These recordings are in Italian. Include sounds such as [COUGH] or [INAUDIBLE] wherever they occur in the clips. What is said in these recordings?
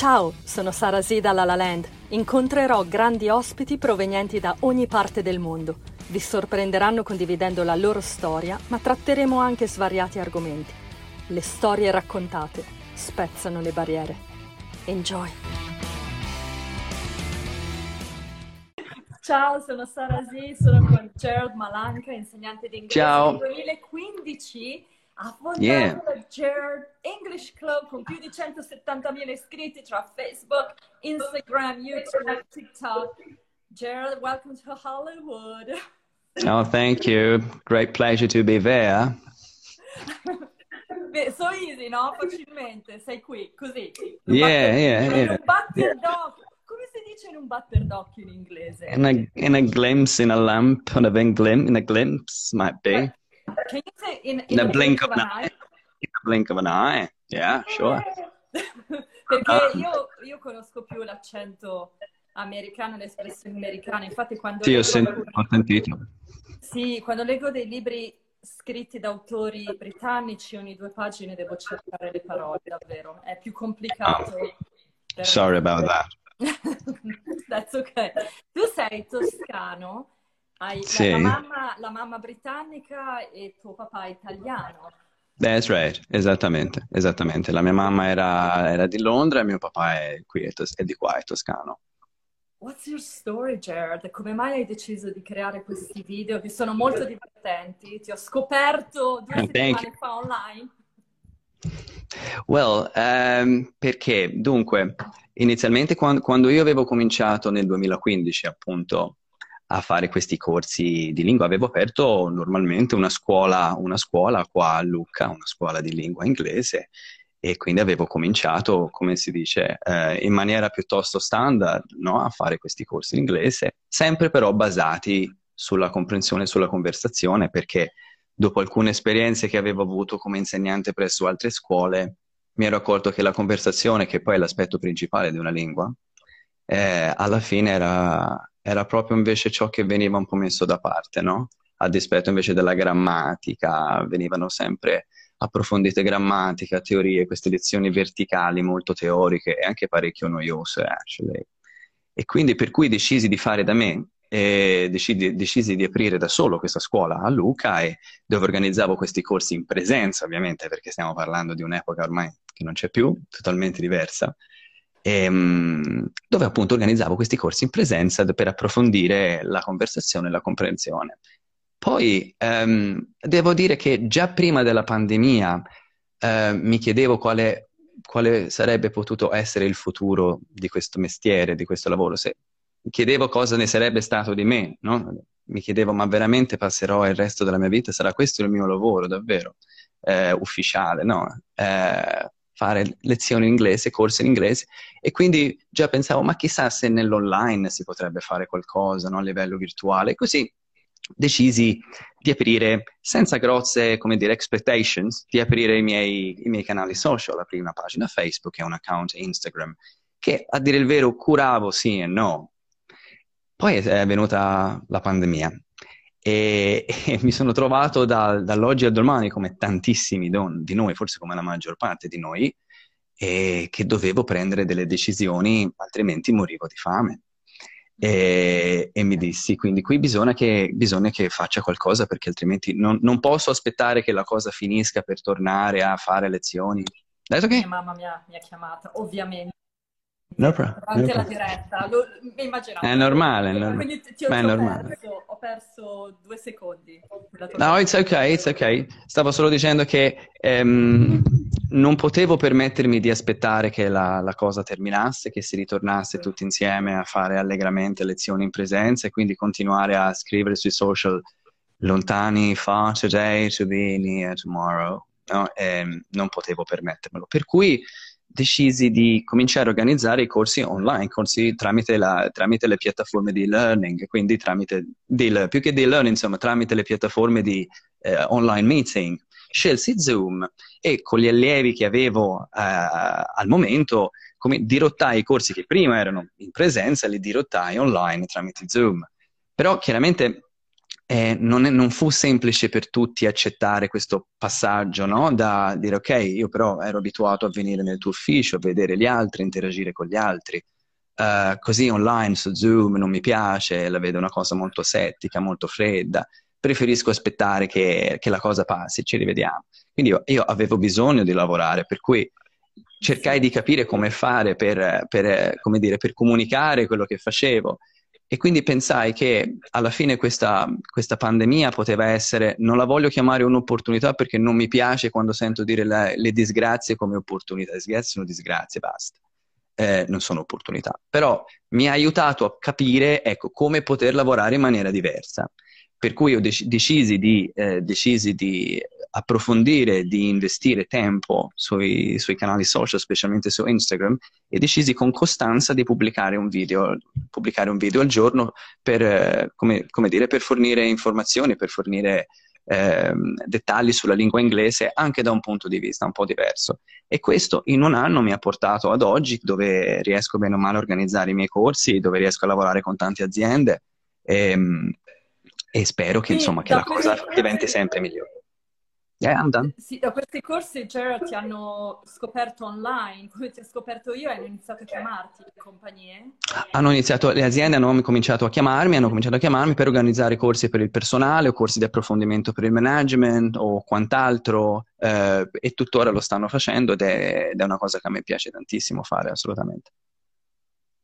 Ciao, sono Sara Z da La La Land. Incontrerò grandi ospiti provenienti da ogni parte del mondo. Vi sorprenderanno condividendo la loro storia, ma tratteremo anche svariati argomenti. Le storie raccontate spezzano le barriere. Enjoy! Ciao, sono Sara Z, sono con Gerald Malanca, insegnante di inglese. Ciao. Nel 2015 ha fondato Yeah. la Gerald English Club con più di 170.000 iscritti tra Facebook, Instagram, YouTube, TikTok. Gerald, welcome to Hollywood. Oh, thank you. Great pleasure to be there. [LAUGHS] Beh, so easy, no? Facilmente, sei qui, così. Yeah, yeah, in yeah. un batter d'occhio. Come si dice in un batter d'occhio in inglese? In a in a glimpse, in a lamp, in a big glim, in a glimpse might be. Can you say in, In a the blink of an eye? eye. In a blink of an eye. Yeah, sure. [LAUGHS] Perché io, io conosco più l'accento americano, le espressioni americane. Infatti, quando Sì, ho, leggo, sen- ho sentito. sì, quando leggo dei libri scritti da autori britannici, ogni due pagine devo cercare le parole, davvero. È più complicato. me. Sorry about that. [LAUGHS] That's okay. Tu sei toscano, hai la- Sì. la, mamma, la mamma britannica e tuo papà italiano. That's right, esattamente, esattamente. La mia mamma era, era di Londra e mio papà è qui, è, di qua, è toscano. What's your story, Jared? Come mai hai deciso di creare questi video che sono molto divertenti? Ti ho scoperto due [LAUGHS] settimane fa online. Well, ehm, perché dunque, inizialmente quan- quando, io avevo cominciato nel 2015 appunto a fare questi corsi di lingua, avevo aperto normalmente una scuola, una scuola qua a Lucca, una scuola di lingua inglese e quindi avevo cominciato, come si dice, eh, in maniera piuttosto standard, no, a fare questi corsi in inglese, sempre però basati sulla comprensione e sulla conversazione, perché dopo alcune esperienze che avevo avuto come insegnante presso altre scuole, mi ero accorto che la conversazione, che poi è l'aspetto principale di una lingua, eh, alla fine era, era proprio invece ciò che veniva un po' messo da parte, no? A dispetto invece della grammatica, venivano sempre approfondite grammatica, teorie, queste lezioni verticali molto teoriche e anche parecchio noiose, actually. E quindi per cui decisi di fare da me, e decidi- decisi di aprire da solo questa scuola a Luca e dove organizzavo questi corsi in presenza, ovviamente, perché stiamo parlando di un'epoca ormai che non c'è più, totalmente diversa, ehm, dove appunto organizzavo questi corsi in presenza per approfondire la conversazione e la comprensione. Poi ehm, devo dire che già prima della pandemia eh, mi chiedevo quale, quale sarebbe potuto essere il futuro di questo mestiere, di questo lavoro. Se, mi chiedevo cosa ne sarebbe stato di me, no? Mi chiedevo, ma veramente passerò il resto della mia vita? Sarà questo il mio lavoro, davvero? Eh, ufficiale, no? Eh, fare lezioni in inglese, corsi in inglese. E quindi già pensavo, ma chissà se nell'online si potrebbe fare qualcosa, no? A livello virtuale. Così decisi di aprire, senza grosse, come dire, expectations, di aprire i miei, i miei canali social, aprire una pagina Facebook e un account Instagram, che a dire il vero curavo sì e no. Poi è venuta la pandemia e, [LAUGHS] e mi sono trovato da- dall'oggi al domani, come tantissimi don- di noi, forse come la maggior parte di noi, e che dovevo prendere delle decisioni, altrimenti morivo di fame. E, e mi dissi, quindi qui bisogna che, bisogna che faccia qualcosa perché altrimenti non, non posso aspettare che la cosa finisca per tornare a fare lezioni. Detto che? Mia mamma mi ha, mi ha chiamata, ovviamente. No problem, no Durante la problem. diretta, lo, mi immaginavo. È normale, è normale. Quindi ti, ti ho, Ma è normale. perso, perso due secondi. No, it's okay, it's okay. Stavo solo dicendo che ehm, non potevo permettermi di aspettare che la, la cosa terminasse, che si ritornasse tutti insieme a fare allegramente lezioni in presenza e quindi continuare a scrivere sui social lontani, far today to be near tomorrow. No? Ehm, non potevo permettermelo. Per cui decisi di cominciare a organizzare i corsi online, corsi tramite, la- tramite le piattaforme di learning, quindi tramite, di- più che di learning, insomma, tramite le piattaforme di eh, online meeting. Scelsi Zoom e con gli allievi che avevo eh, al momento come, dirottai i corsi che prima erano in presenza, li dirottai online tramite Zoom. Però chiaramente eh, non, è, non, fu semplice per tutti accettare questo passaggio, no? Da dire ok, io però ero abituato a venire nel tuo ufficio, a vedere gli altri, interagire con gli altri. Uh, così online su Zoom non mi piace, la vedo una cosa molto settica, molto fredda. Preferisco aspettare che, che la cosa passi, ci rivediamo. Quindi io, io, avevo bisogno di lavorare, per cui cercai di capire come fare per, per, come dire, per comunicare quello che facevo e quindi pensai che alla fine questa, questa, pandemia poteva essere, non la voglio chiamare un'opportunità perché non mi piace quando sento dire la, le disgrazie come opportunità. Disgrazie sono disgrazie, basta. Eh, non sono opportunità. Però mi ha aiutato a capire ecco, come poter lavorare in maniera diversa. Per cui ho dec- decisi, di, eh, decisi di approfondire, di investire tempo sui, sui, canali social, specialmente su Instagram, e decisi con costanza di pubblicare un video, pubblicare un video al giorno per, come, come dire, per fornire informazioni, per fornire eh, dettagli sulla lingua inglese anche da un punto di vista un po' diverso. E questo in un anno mi ha portato ad oggi, dove riesco bene o male a organizzare i miei corsi, dove riesco a lavorare con tante aziende. E, ehm, e spero che, insomma, che la cosa diventi sempre migliore. Yeah. Sì, da questi corsi, Gerard, ti hanno scoperto online, come ti ho scoperto io, hanno iniziato a chiamarti le compagnie? Hanno iniziato, le aziende hanno cominciato a chiamarmi, hanno cominciato a chiamarmi per organizzare corsi per il personale o corsi di approfondimento per il management o quant'altro eh, e tuttora lo stanno facendo ed è, ed è una cosa che a me piace tantissimo fare, assolutamente.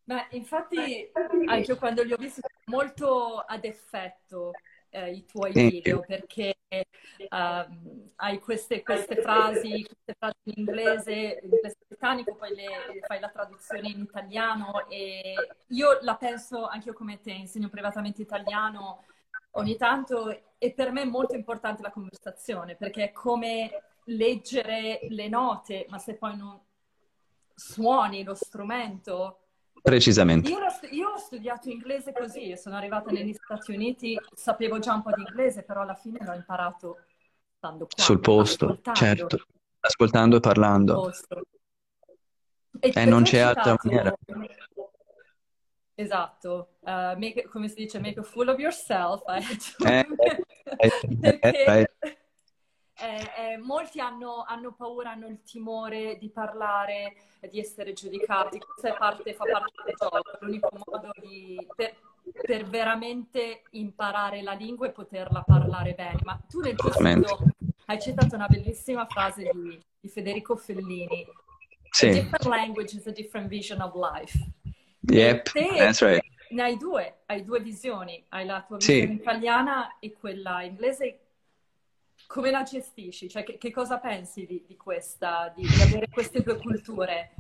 Beh, infatti anche io quando li ho visti molto ad effetto eh, i tuoi video perché uh, hai queste, queste, frasi, queste frasi in inglese, in inglese britannico, poi le, fai la traduzione in italiano e io la penso anche io come te, insegno privatamente italiano ogni tanto e per me è molto importante la conversazione perché è come leggere le note, ma se poi non suoni lo strumento Precisamente. Io, io, ho studiato inglese così, sono arrivata negli Stati Uniti, sapevo già un po' di inglese, però alla fine l'ho imparato stando qua. Sul posto, ascoltando. certo, ascoltando e parlando. E, e non c'è altra maniera. Esatto, uh, make, come si dice, make a fool of yourself. Eh, eh, eh, [LAUGHS] Perché eh, eh, molti hanno, hanno, paura, hanno il timore di parlare, di essere giudicati. Questa parte, fa parte del gioco. L'unico modo di, per, per, veramente imparare la lingua e poterla parlare bene. Ma tu nel tuo hai citato una bellissima frase di, di Federico Fellini. Sì. A different language is a different vision of life. Yep, that's right. Ne hai due, hai due visioni. Hai la tua visione sì. italiana e quella inglese come la gestisci? Cioè, che, che cosa pensi di, di questa, di, di, avere queste due culture?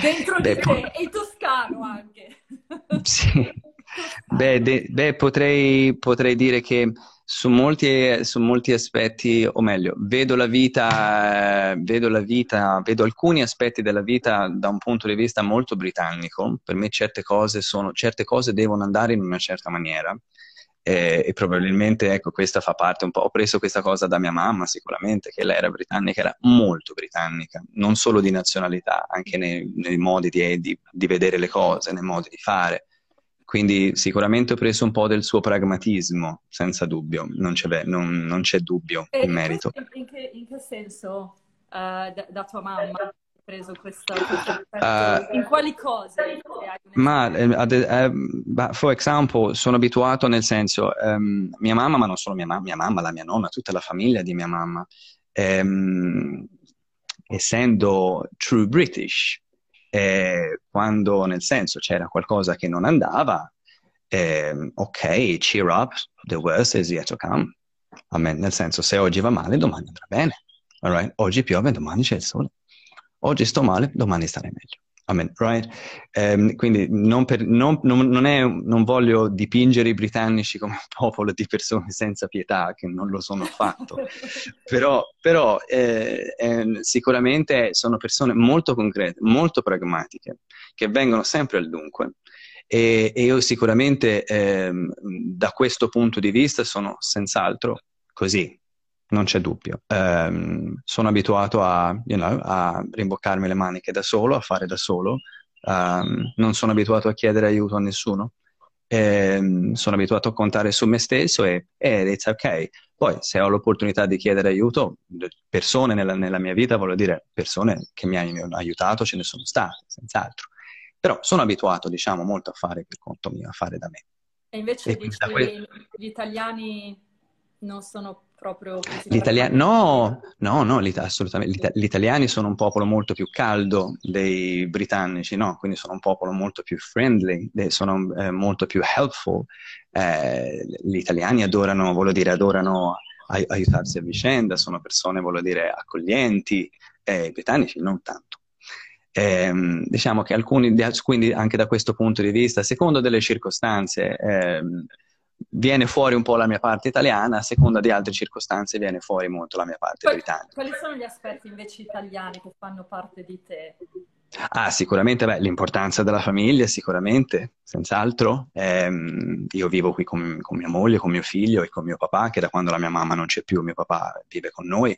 Dentro beh, di te, e il toscano anche. [LAUGHS] Sì. Beh, de, beh potrei, potrei, dire che su molti, su molti, aspetti, o meglio, vedo la, vita, vedo la vita, vedo alcuni aspetti della vita da un punto di vista molto britannico. Per me certe cose, sono, certe cose devono andare in una certa maniera e, e, probabilmente ecco questa fa parte un po', ho preso questa cosa da mia mamma sicuramente, che lei era britannica, era molto britannica, non solo di nazionalità, anche nei, nei modi di, di, di, vedere le cose, nei modi di fare. Quindi sicuramente ho preso un po' del suo pragmatismo, senza dubbio, non c'è, non, non c'è dubbio in merito. In che, in che senso uh, da, da tua mamma? Preso questo, uh, in quali cose? Ma, eh, for example, sono abituato nel senso, um, mia mamma, ma non solo mia, ma- mia, mamma, la mia nonna, tutta la famiglia di mia mamma, um, essendo true British, eh, quando nel senso c'era qualcosa che non andava, eh, ok, cheer up, the worst is yet to come. Amen. Nel senso, se oggi va male, domani andrà bene. Right? Oggi piove, domani c'è il sole oggi sto male, domani starei meglio. Amen, right? Um, quindi non, per, non, non, è, non, voglio dipingere i britannici come un popolo di persone senza pietà, che non lo sono affatto, però, però eh, eh, sicuramente sono persone molto concrete, molto pragmatiche, che vengono sempre al dunque. E, e io sicuramente eh, da questo punto di vista sono senz'altro così, non c'è dubbio. Um, sono abituato a, you know, a, rimboccarmi le maniche da solo, a fare da solo. Um, non sono abituato a chiedere aiuto a nessuno. eh, sono abituato a contare su me stesso e, e it's ok. Poi se ho l'opportunità di chiedere aiuto, persone nella, nella mia vita, voglio dire, persone che mi hanno aiutato ce ne sono state, senz'altro. Però sono abituato, diciamo, molto a fare per conto mio, a fare da me. E invece e dici, que- gli italiani non sono proprio... L'italiano, no, no, no, l'ita- assolutamente. Gli italiani sono un popolo molto più caldo dei britannici, no? Quindi sono un popolo molto più friendly, sono eh, molto più helpful. Eh, gli italiani adorano, voglio dire, adorano ai- aiutarsi a vicenda, sono persone, voglio dire, accoglienti, eh, i britannici non tanto. Eh, diciamo che alcuni, quindi anche da questo punto di vista, a secondo delle circostanze, eh, viene fuori un po' la mia parte italiana, a seconda di altre circostanze viene fuori molto la mia parte quali, britannica. Quali sono gli aspetti invece italiani che fanno parte di te? Ah, sicuramente beh, l'importanza della famiglia, sicuramente, senz'altro. Eh, io vivo qui con, con, mia moglie, con mio figlio e con mio papà, che da quando la mia mamma non c'è più, mio papà vive con noi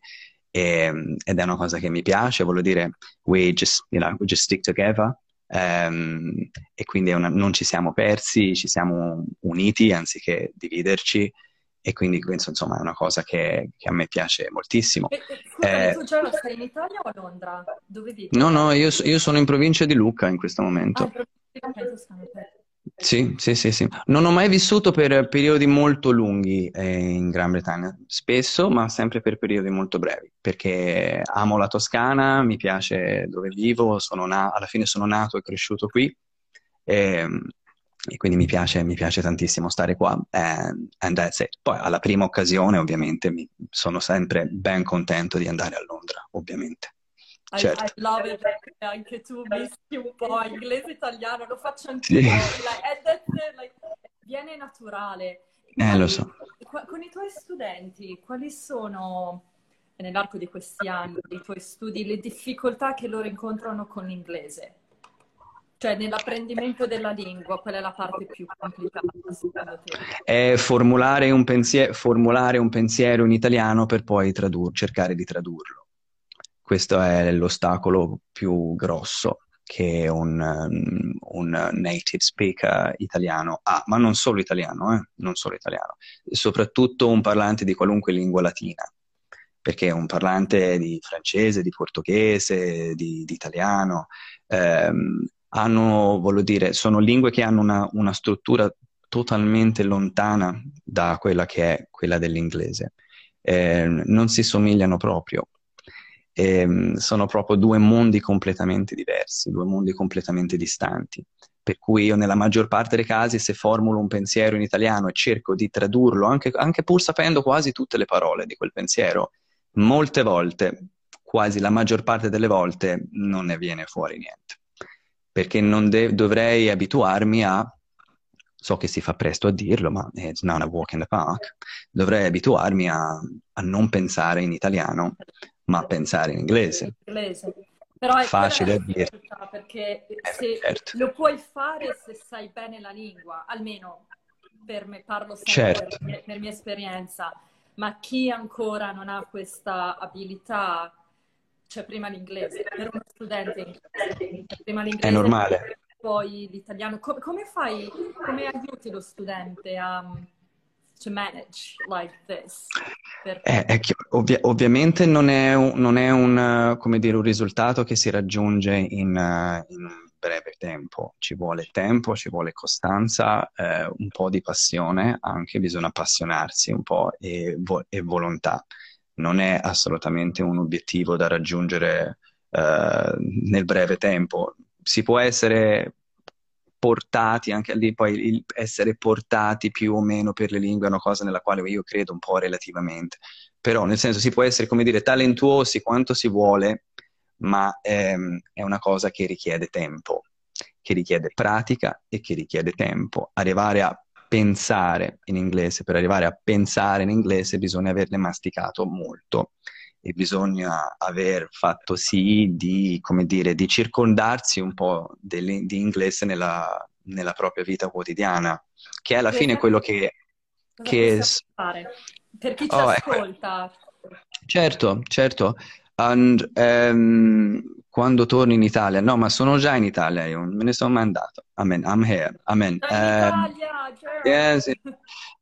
e, ehm, ed è una cosa che mi piace, voglio dire, we just, you know, we just stick together. Um, e quindi una, non ci siamo persi, ci siamo uniti anziché dividerci e quindi questo insomma è una cosa che, che a me piace moltissimo. E, scusa, eh, tu già stai in Italia o a Londra? Dove vivi? No, no, io, io, sono in provincia di Lucca in questo momento. Ah, in provincia di Lucca sì, sì, sì, sì. Non ho mai vissuto per periodi molto lunghi eh, in Gran Bretagna, spesso, ma sempre per periodi molto brevi, perché amo la Toscana, mi piace dove vivo, na- alla fine sono nato e cresciuto qui e, ehm, e quindi mi piace, mi piace, tantissimo stare qua. And, and that's it. Poi alla prima occasione, ovviamente, sono sempre ben contento di andare a Londra, ovviamente. Certo. I, love it anche tu mischi un po' inglese italiano, lo faccio anch'io. Sì. Like, like, viene naturale. Eh, lo so. Con i tuoi studenti, quali sono nell'arco di questi anni, dei tuoi studi, le difficoltà che loro incontrano con l'inglese? Cioè, nell'apprendimento della lingua, qual è la parte più complicata secondo te? È formulare un, pensiero, formulare un pensiero in italiano per poi tradur- cercare di tradurlo questo è l'ostacolo più grosso che un, um, un, native speaker italiano ha, ma non solo italiano, eh? non solo italiano, soprattutto un parlante di qualunque lingua latina, perché un parlante di francese, di portoghese, di, di italiano, ehm, hanno, voglio dire, sono lingue che hanno una, una struttura totalmente lontana da quella che è quella dell'inglese. Eh, non si somigliano proprio ehm, sono proprio due mondi completamente diversi, due mondi completamente distanti. Per cui io nella maggior parte dei casi se formulo un pensiero in italiano e cerco di tradurlo, anche, anche pur sapendo quasi tutte le parole di quel pensiero, molte volte, quasi la maggior parte delle volte, non ne viene fuori niente. Perché de- dovrei abituarmi a so che si fa presto a dirlo, ma it's not a walk in the park, dovrei abituarmi a, a non pensare in italiano, ma pensare in inglese. inglese. Però è facile dire. Perché eh, certo. lo puoi fare se sai bene la lingua, almeno per me, parlo sempre certo. per, per mia esperienza, ma chi ancora non ha questa abilità, cioè prima l'inglese, per uno studente inglese, prima l'inglese, è normale. poi l'italiano, come, come fai, come aiuti lo studente a to manage like this? Eh, è che, ovvi- ovviamente non è, un, non è un, dire, un, risultato che si raggiunge in, in, breve tempo. Ci vuole tempo, ci vuole costanza, eh, un po' di passione, anche bisogna appassionarsi un po' e, vo- e volontà. Non è assolutamente un obiettivo da raggiungere uh, nel breve tempo. Si può essere portati, anche lì poi il essere portati più o meno per le lingue è una cosa nella quale io credo un po' relativamente. Però nel senso si può essere, come dire, talentuosi quanto si vuole, ma ehm, è una cosa che richiede tempo, che richiede pratica e che richiede tempo. Arrivare a pensare in inglese, per arrivare a pensare in inglese bisogna averle masticato molto e bisogna aver fatto sì di, come dire, di circondarsi un po' di inglese nella, nella, propria vita quotidiana, che è alla fine quello che... che... fare? Per chi ci oh, ecco. ascolta. Ecco. Certo, certo. And, um, quando torno in Italia? No, ma sono già in Italia, io me ne sono mandato. Amen, I'm here. Amen. Um, yeah, sì.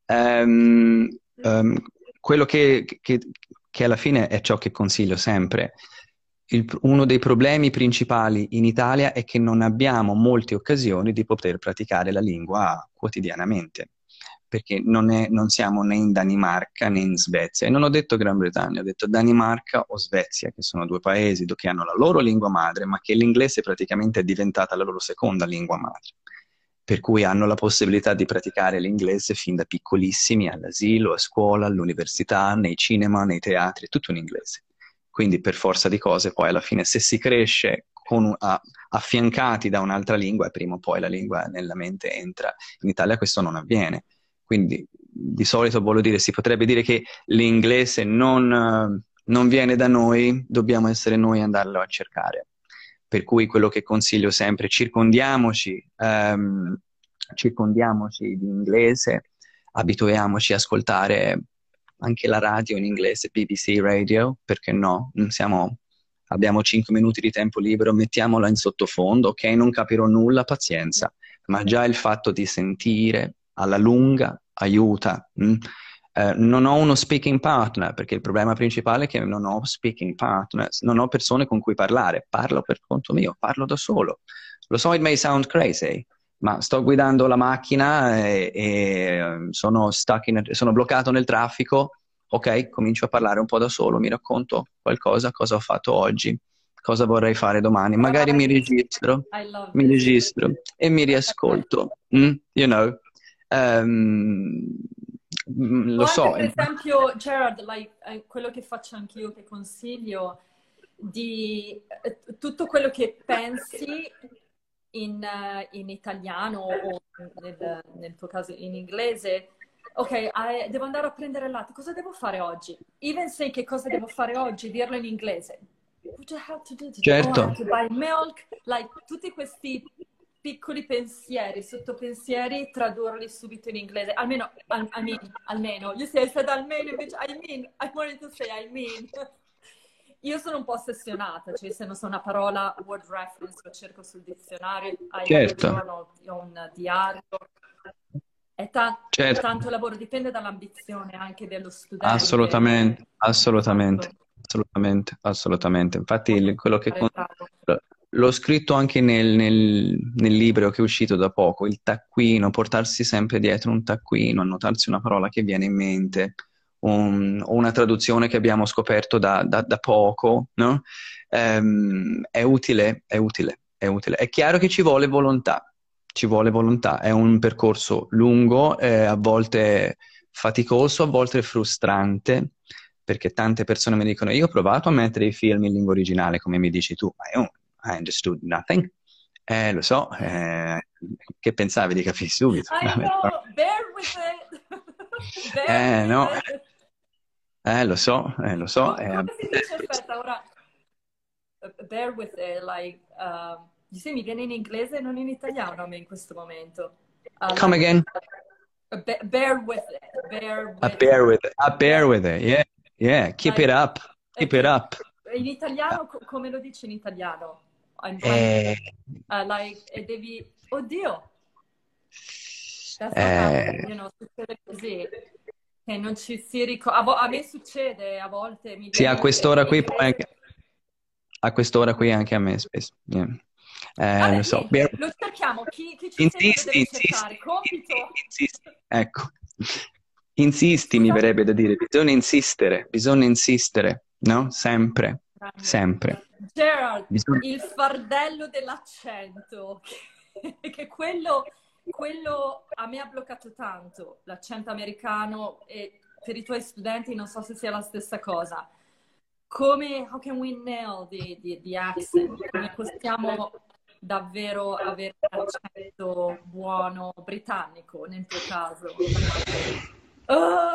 um, um, [LAUGHS] quello che, che, che, alla fine è ciò che consiglio sempre. Il, uno dei problemi principali in Italia è che non abbiamo molte occasioni di poter praticare la lingua quotidianamente perché non, è, non, siamo né in Danimarca né in Svezia. E non ho detto Gran Bretagna, ho detto Danimarca o Svezia, che sono due paesi che hanno la loro lingua madre, ma che l'inglese praticamente è diventata la loro seconda lingua madre. Per cui hanno la possibilità di praticare l'inglese fin da piccolissimi, all'asilo, a scuola, all'università, nei cinema, nei teatri, tutto in inglese. Quindi per forza di cose, poi alla fine se si cresce con, a, affiancati da un'altra lingua, prima o poi la lingua nella mente entra. In Italia questo non avviene quindi di solito voglio dire, si potrebbe dire che l'inglese non, non viene da noi, dobbiamo essere noi a andarlo a cercare. Per cui quello che consiglio sempre, circondiamoci, um, circondiamoci di inglese, abituiamoci a ascoltare anche la radio in inglese, BBC Radio, perché no? Siamo, abbiamo 5 minuti di tempo libero, mettiamola in sottofondo, ok? Non capirò nulla, pazienza, ma già il fatto di sentire alla lunga aiuta. Mm? Eh, non ho uno speaking partner perché il problema principale è che non ho speaking partners, non ho persone con cui parlare, parlo per conto mio, parlo da solo. Lo so, it may sound crazy, ma sto guidando la macchina e, e ehm, sono, in, sono bloccato nel traffico, ok, comincio a parlare un po' da solo, mi racconto qualcosa, cosa ho fatto oggi, cosa vorrei fare domani, magari mi registro, mi registro e mi riascolto, mm? you know. Um, lo so. Per esempio, Gerard, like, eh, quello che faccio anch'io, che consiglio, di eh, tutto quello che pensi in, uh, in italiano o nel, nel, tuo caso in inglese. Ok, I, devo andare a prendere il latte, cosa devo fare oggi? Even se che cosa devo fare oggi, dirlo in inglese. What do I have to do today? Certo. Oh, to buy milk? Like, tutti questi piccoli pensieri, sottopensieri, tradurli subito in inglese. Almeno, I, I mean, almeno. You say, I said almeno, invece I mean, I wanted to say I mean. [LAUGHS] Io sono un po' ossessionata, cioè se non so una parola, word reference, lo cerco sul dizionario, certo. giorno, ho un diario. È ta- certo. tanto lavoro, dipende dall'ambizione anche dello studente. Assolutamente, assolutamente, assolutamente, assolutamente. Infatti quello che... Con l'ho scritto anche nel, nel, nel, libro che è uscito da poco, il taccuino, portarsi sempre dietro un taccuino, annotarsi una parola che viene in mente, un, o una traduzione che abbiamo scoperto da, da, da poco, no? ehm, è utile, è utile, è utile. È chiaro che ci vuole volontà, ci vuole volontà, è un percorso lungo, eh, a volte faticoso, a volte frustrante, perché tante persone mi dicono io ho provato a mettere i film in lingua originale, come mi dici tu, ma è un i understood nothing. Eh, lo so, eh, che pensavi di capire subito? I know, bear with it. [LAUGHS] bear eh, with no. It. Eh, lo so, eh, lo so. Come, eh, come si dice, aspetta, ora, bear with it, like, uh, sì, mi viene in inglese e non in italiano a me in questo momento. Uh, Come again? bear with it. Bear with, a bear with it. A bear with it. Yeah, yeah. Keep like, it up. Keep it up. In italiano, come lo dici in italiano? Eh... Uh, like, e devi... Oddio! Eh... You know, succede così. Che non ci si ricorda... A, me succede a volte... Mi sì, a quest'ora qui poi anche... A quest'ora qui anche a me spesso. Yeah. Eh, Vabbè, lo, so. Sì, lo cerchiamo. Chi, chi ci insisti, insisti, insisti. Ecco. Insisti, mi verrebbe da dire. Bisogna insistere, bisogna insistere, no? Sempre, sempre. Gerard, Bisogna... il fardello dell'accento, che, quello, quello a me ha bloccato tanto, l'accento americano e per i tuoi studenti non so se sia la stessa cosa. Come, how can we nail the, the, the accent? Come possiamo davvero avere un accento buono britannico nel tuo caso? Oh.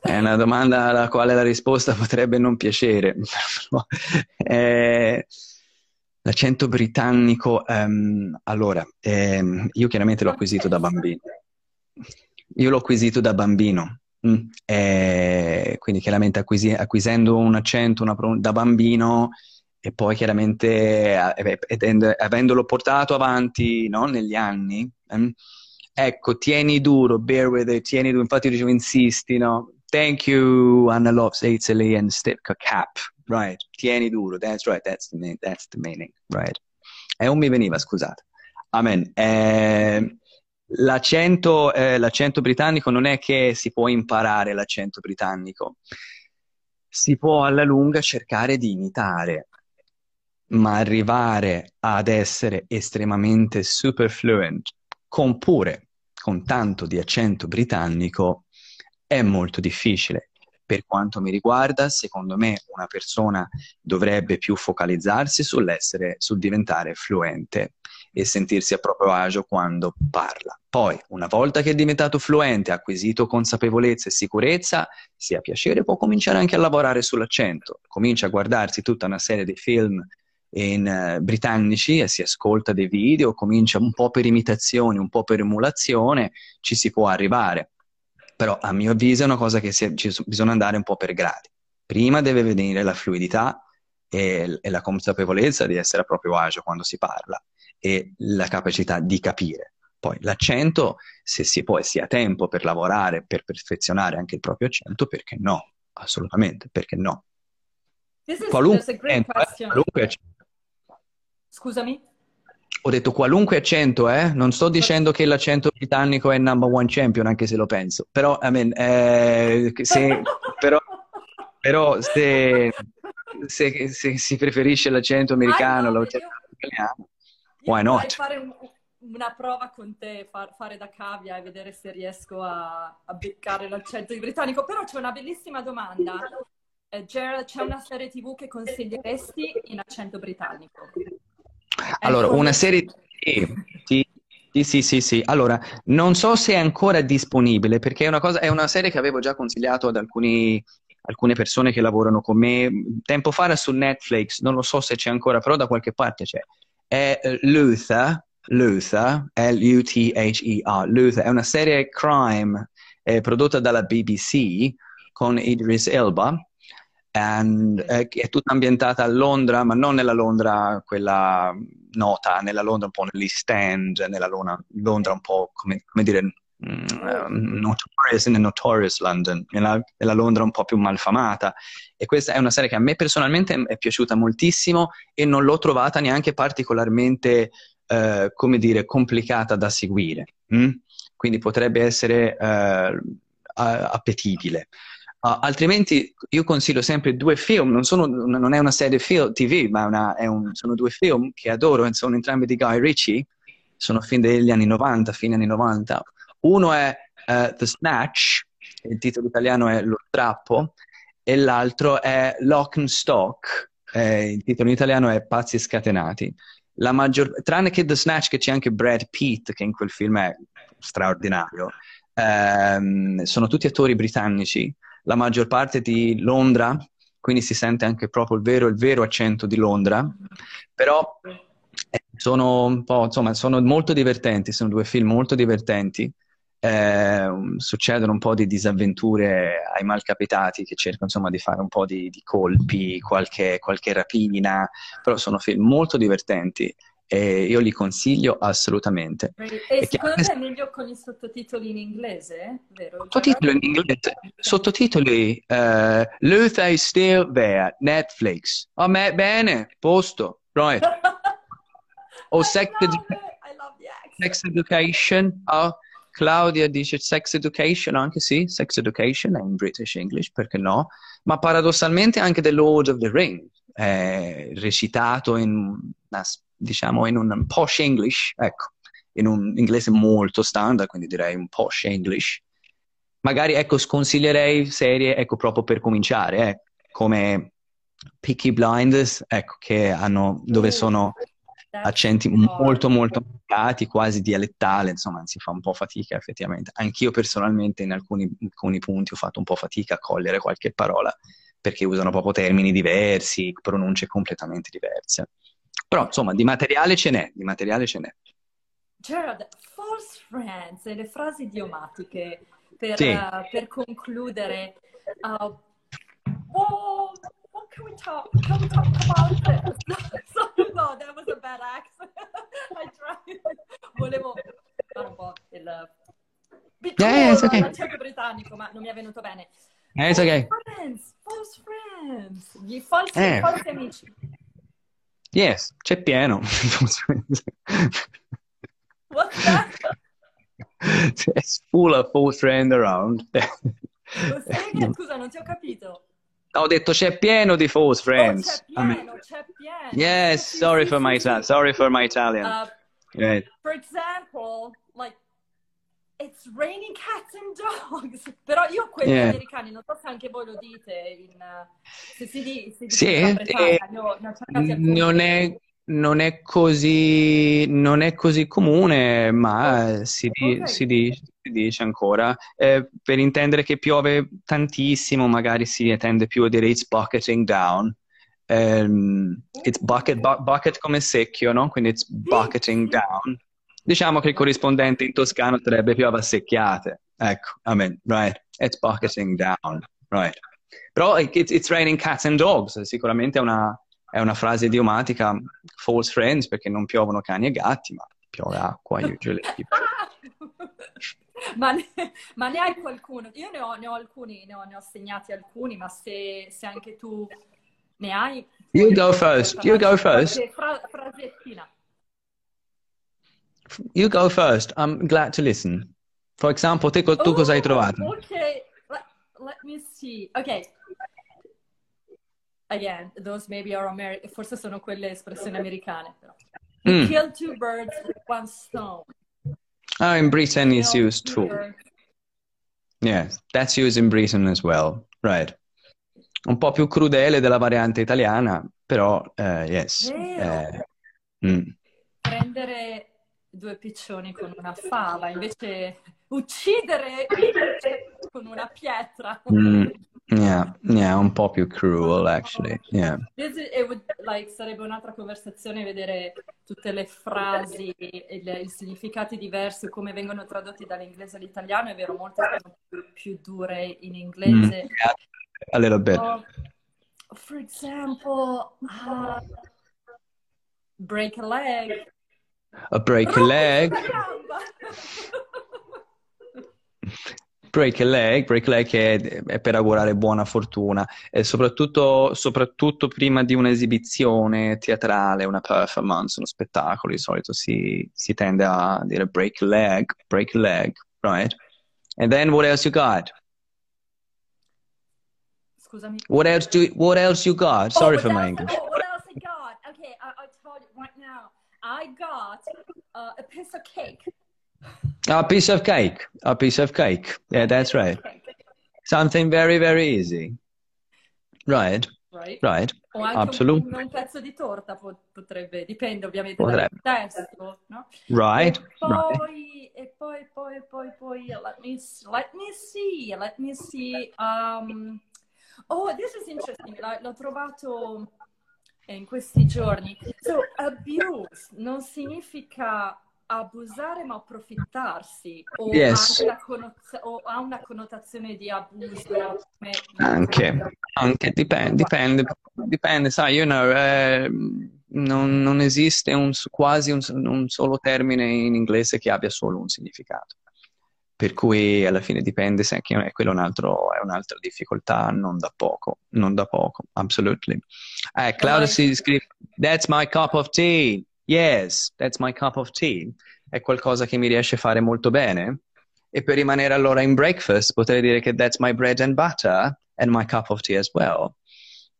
È una domanda alla quale la risposta potrebbe non piacere. [LAUGHS] eh, l'accento britannico, um, allora, ehm, io chiaramente l'ho acquisito da bambino. Io l'ho acquisito da bambino, Mm. E quindi chiaramente acquisi- acquisendo un accento pro- da bambino e poi chiaramente eh, avendolo portato avanti no, negli anni, ehm, ecco, tieni duro, bear with it, tieni duro, infatti dicevo insisti, no? Thank you, Anna loves Italy and stick a cap, right? Tieni duro, that's right, that's the, that's the meaning, right? E non mi veniva, scusate. Amen. Eh, L'accento, eh, l'accento britannico non è che si può imparare l'accento britannico, si può alla lunga cercare di imitare, ma arrivare ad essere estremamente super fluent, con pure con tanto di accento britannico, è molto difficile. Per quanto mi riguarda, secondo me una persona dovrebbe più focalizzarsi sull'essere, sul diventare fluente e sentirsi a proprio agio quando parla. Poi, una volta che è diventato fluente, acquisito consapevolezza e sicurezza, se ha piacere può cominciare anche a lavorare sull'accento. Comincia a guardarsi tutta una serie di film in, uh, britannici e si ascolta dei video, comincia un po' per imitazione, un po' per emulazione, ci si può arrivare. Però a mio avviso è una cosa che si, ci, bisogna andare un po' per gradi. Prima deve venire la fluidità e, e la consapevolezza di essere a proprio agio quando si parla e la capacità di capire. Poi l'accento, se si può e si ha tempo per lavorare, per perfezionare anche il proprio accento, perché no? Assolutamente, perché no? Qualunque accento, eh, qualunque accento. Scusami? Ho detto qualunque accento, eh? Non sto dicendo che l'accento britannico è il number one champion, anche se lo penso. Però, I mean, eh, se, però, però se, se, se, si preferisce l'accento americano, l'accento italiano, Why not? fare un, una prova con te, far, fare da cavia e vedere se riesco a, a beccare l'accento britannico. Però c'è una bellissima domanda. Eh, Gerald, c'è una serie TV che consiglieresti in accento britannico? Allora, ecco, una serie... Sì, sì, sì, sì, sì. Allora, non so se è ancora disponibile perché è una, cosa, è una serie che avevo già consigliato ad alcuni, alcune persone che lavorano con me. Tempo fa era su Netflix, non lo so se c'è ancora, però da qualche parte c'è è eh, Luther, Luther, L-U-T-H-E-R, Luther, è una serie crime eh, prodotta dalla BBC con Idris Elba, and, eh, è tutta ambientata a Londra, ma non nella Londra quella nota, nella Londra un po' nell'East End, nella Londra, Londra un po' come, come dire uh, notorious, in notorious London, nella, nella Londra un po' più malfamata e questa è una serie che a me personalmente è piaciuta moltissimo e non l'ho trovata neanche particolarmente, eh, come dire, complicata da seguire. Mm? Quindi potrebbe essere eh, appetibile. Uh, altrimenti io consiglio sempre due film, non, sono, non è una serie film, TV, ma una, un, sono due film che adoro, sono entrambi di Guy Ritchie, sono film degli anni 90, fine anni 90. Uno è uh, The Snatch, il titolo italiano è Lo strappo, e l'altro è Lock and Stock, eh, il titolo in italiano è Pazzi scatenati. Maggior... Tranne che The Snatch, che c'è anche Brad Pitt, che in quel film è straordinario, ehm, sono tutti attori britannici, la maggior parte di Londra, quindi si sente anche proprio il vero, il vero accento di Londra, però eh, sono insomma, sono molto divertenti, sono due film molto divertenti eh, succedono un po' di disavventure ai malcapitati che cercano insomma di fare un po' di, di colpi, qualche, qualche, rapina, però sono film molto divertenti e io li consiglio assolutamente. E, e secondo te è meglio con i sottotitoli in inglese? Vero? Sottotitoli in inglese, sottotitoli uh, Luther is still there, Netflix. Oh, me, bene, posto, right. [LAUGHS] o sex, edu- sex Education, oh, Claudia dice sex education, anche sì, sex education è in British English, perché no? Ma paradossalmente anche The Lord of the Rings è recitato in, diciamo, in un posh English, ecco, in un inglese molto standard, quindi direi un posh English. Magari, ecco, sconsiglierei serie, ecco, proprio per cominciare, eh, come Peaky Blinders, ecco, che hanno, dove sono accenti molto molto marcati, quasi dialettale, insomma si fa un po' fatica effettivamente. Anch'io personalmente in alcuni, alcuni punti ho fatto un po' fatica a cogliere qualche parola perché usano proprio termini diversi, pronunce completamente diverse. Però insomma di materiale ce n'è, di materiale ce n'è. Gerard, false friends e le frasi idiomatiche per, sì. uh, per concludere, uh, oh, what can we talk, can we talk about this? [LAUGHS] Sorry, no, that was a bad accent. [LAUGHS] I tried. Volevo fare un po' il piccolo yeah, yeah, okay. l'accento britannico, ma non mi è venuto bene. Eh, it's okay. Friends, false friends, gli falsi, eh. falsi amici. Yes, c'è pieno. What's that? It's full of false friends around. Scusa, non ti ho capito. Ho detto c'è pieno di false friends. Oh, c'è pieno, mean, c'è pieno. Yes, sorry, for my, sorry for my Italian. Uh, right. For example, like It's raining cats and dogs. [LAUGHS] Però io quelli yeah. americani, non so se anche voi lo dite, in, se si, di, si dice sì, eh, non, è, non, è così, non è così comune, ma oh, si, di, okay. si, dice, si, dice, ancora. Eh, per intendere che piove tantissimo, magari si tende più a dire it's bucketing down. Um, it's bucket, bu- bucket come secchio, no? Quindi it's bucketing down. Diciamo che il corrispondente in toscano sarebbe più avassecchiate. Ecco, I mean, right, it's bucketing down, right. Però it's, it's raining cats and dogs, sicuramente è una, è una frase idiomatica, false friends, perché non piovono cani e gatti, ma piove acqua, usually. [LAUGHS] ma, ne, ma ne hai qualcuno? Io ne ho, ne ho alcuni, ne ho, ne ho, segnati alcuni, ma se, se anche tu ne hai... You go first, you go first. Fra, frasettina. You go first. I'm glad to listen. For example, te, tu oh, cosa hai trovato? Ok, let, let me see. Ok. Again, those maybe are American, forse sono quelle espressioni americane. Però. Mm. Kill two birds with one stone. Oh, in Britain it's used too. Birds. Yes, that's used in Britain as well. Right. Un po' più crudele della variante italiana, però, uh, yes. Uh, mm. Prendere due piccioni con una fava, invece uccidere [LAUGHS] con una pietra. Mm, yeah, yeah, un po' più cruel, actually. Yeah. Is, would, like, sarebbe un'altra conversazione vedere tutte le frasi e le, i significati diversi, come vengono tradotti dall'inglese all'italiano. È vero, molte sono più, più dure in inglese. Mm, yeah, a little bit. Uh, for example, uh, break a leg. A break a leg. Break a leg, break a leg è, è per augurare buona fortuna e soprattutto, soprattutto, prima di un'esibizione teatrale, una performance, uno spettacolo, di solito si, si tende a dire break a leg, break a leg, right? And then what else you got? Scusami. What else do what else you got? Sorry oh, for my English. I got uh, a piece of cake. A piece of cake. A piece of cake. Yeah, that's right. Something very, very easy. Right. Right. right. O anche Absolutely. Un, un, pezzo di torta potrebbe, dipende ovviamente potrebbe. dal testo, no? Right. E poi, right. e poi, poi, poi, poi, let me, let me see, let me see. Um, oh, this is interesting. L'ho trovato in questi giorni. So, abuse non significa abusare ma approfittarsi o, yes. ha, connota- o ha una connotazione di abuso anche, anche dipende, dipende, dipende sai you know, eh, non, non, esiste un, quasi un, un, solo termine in inglese che abbia solo un significato per cui alla fine dipende se anche quello è, un altro, è un'altra difficoltà, non da poco, non da poco, absolutely. Eh, Claudia si scrive, that's my cup of tea, yes, that's my cup of tea, è qualcosa che mi riesce a fare molto bene. E per rimanere allora in breakfast potrei dire che that's my bread and butter and my cup of tea as well.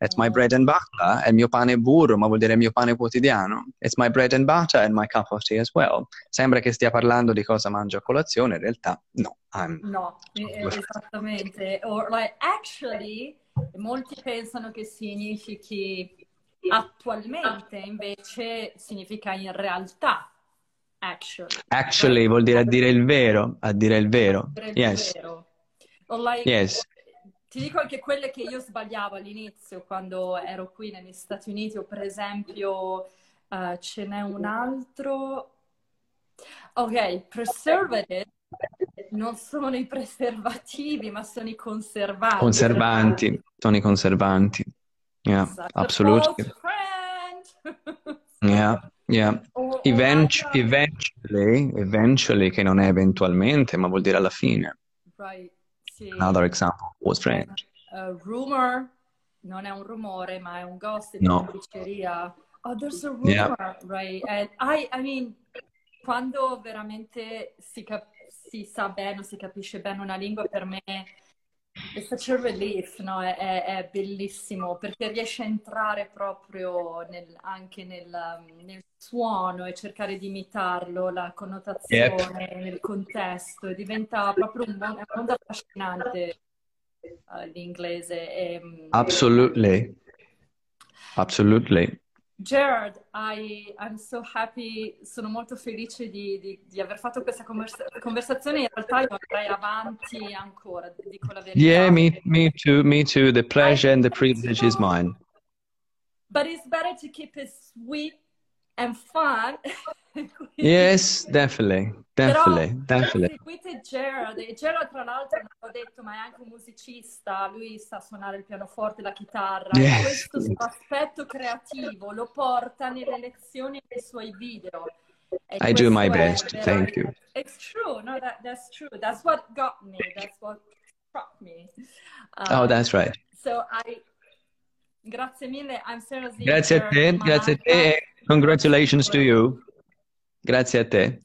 It's my bread and butter, è il mio pane burro, ma vuol dire il mio pane quotidiano. It's my bread and butter and my cup of tea as well. Sembra che stia parlando di cosa mangio a colazione, in realtà no. I'm... No, esattamente. Or like, actually, molti pensano che significhi attualmente, invece significa in realtà. Actually. Actually vuol dire a dire il vero, a dire il vero. Dire il yes. vero. Like, yes ti dico anche quelle che io sbagliavo all'inizio quando ero qui negli Stati Uniti, o per esempio uh, ce n'è un altro. Ok, preservative non sono i preservativi, ma sono i conservanti. Conservanti, sono i conservanti. Yeah, Esatto. absolutely. Yeah, yeah. O- o Eventu- un'altra- eventually, eventually, che non è eventualmente, ma vuol dire alla fine. Right, sì. Another example was friend. Uh, rumor non è un rumore, ma è un gossip No. in diceria. Oh, there's a rumor, Yeah. right? And I, I mean, quando veramente si, cap- si sa bene, si capisce bene una lingua, per me è such a relief, no? È, è- è bellissimo perché riesce a entrare proprio nel- anche nel, nel suono e cercare di imitarlo, la connotazione, nel contesto, diventa proprio un mondo, un mondo affascinante eh, l'inglese. E, mm, Absolutely. Absolutely. Gerard, I, I'm so happy, sono molto felice di, di- di aver fatto questa conversa- conversazione. In realtà io andrei avanti ancora, dico la verità. Yeah, me, me too, me too. The pleasure and the privilege is mine. But it's better to keep it sweet and fun. [LAUGHS] Yes, definitely, definitely, Però definitely. seguite Gerard, e Gerard tra l'altro non l'ho detto, ma è anche un musicista, lui sa suonare il pianoforte, la chitarra, Yes. questo suo aspetto creativo lo porta nelle lezioni dei suoi video. E I do my best, thank you. It's true, no, that, that's true. That's what got me, that's what struck me. Oh, Uh, that's right. So I... Grazie mille, I'm seriously Grazie a te, grazie a te congratulations to you. Grazie a te.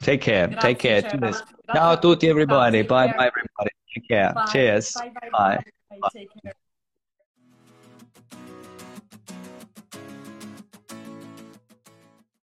Take care, take care. Cheers. Grazie Ciao a tutti everybody. Bye bye everybody. Take care. Bye. Cheers. Bye, bye, Bye. bye. Take care.